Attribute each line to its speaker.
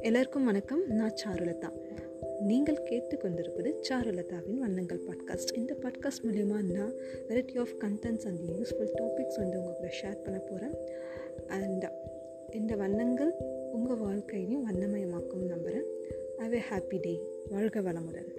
Speaker 1: எல்லாருக்கும் வணக்கம். நான் சாருலதா. நீங்கள் கேட்டுக்கொண்டிருப்பது சாருலதாவின் வண்ணங்கள் பாட்காஸ்ட் இந்த பாட்காஸ்ட் மூலயமா நான் variety of contents and useful topics வந்து உங்கள் கூட ஷேர் பண்ண போகிறேன் அண்ட் இந்த வண்ணங்கள் உங்கள் வாழ்க்கையையும் வண்ணமயமாக்கும் நம்புகிறேன் ஹாவ் ஏ ஹாப்பி டே வாழ்க வளமுடன்.